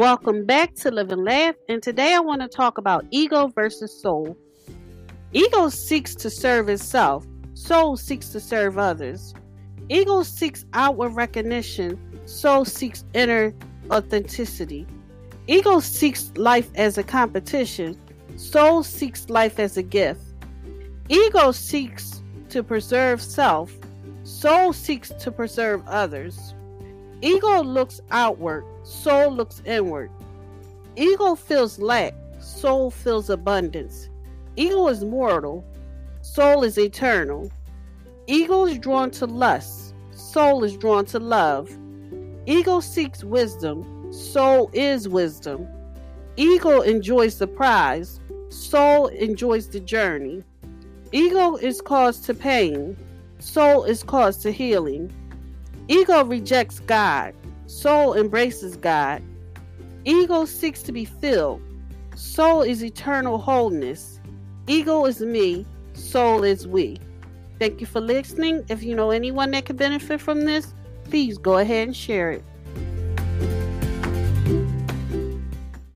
Welcome back to Live and Laugh, and today I want to talk about ego versus soul. Ego seeks to serve itself, soul seeks to serve others. Ego seeks outward recognition, soul seeks inner authenticity. Ego seeks life as a competition, soul seeks life as a gift. Ego seeks to preserve self, soul seeks to preserve others. Ego looks outward, soul looks inward. Ego feels lack, soul feels abundance. Ego is mortal, soul is eternal. Ego is drawn to lust, soul is drawn to love. Ego seeks wisdom, soul is wisdom. Ego enjoys the prize, soul enjoys the journey. Ego is caused to pain, soul is caused to healing. Ego rejects God, soul embraces God. Ego seeks to be filled, soul is eternal wholeness. Ego is me, soul is we. Thank you for listening. If you know anyone that could benefit from this, please go ahead and share it.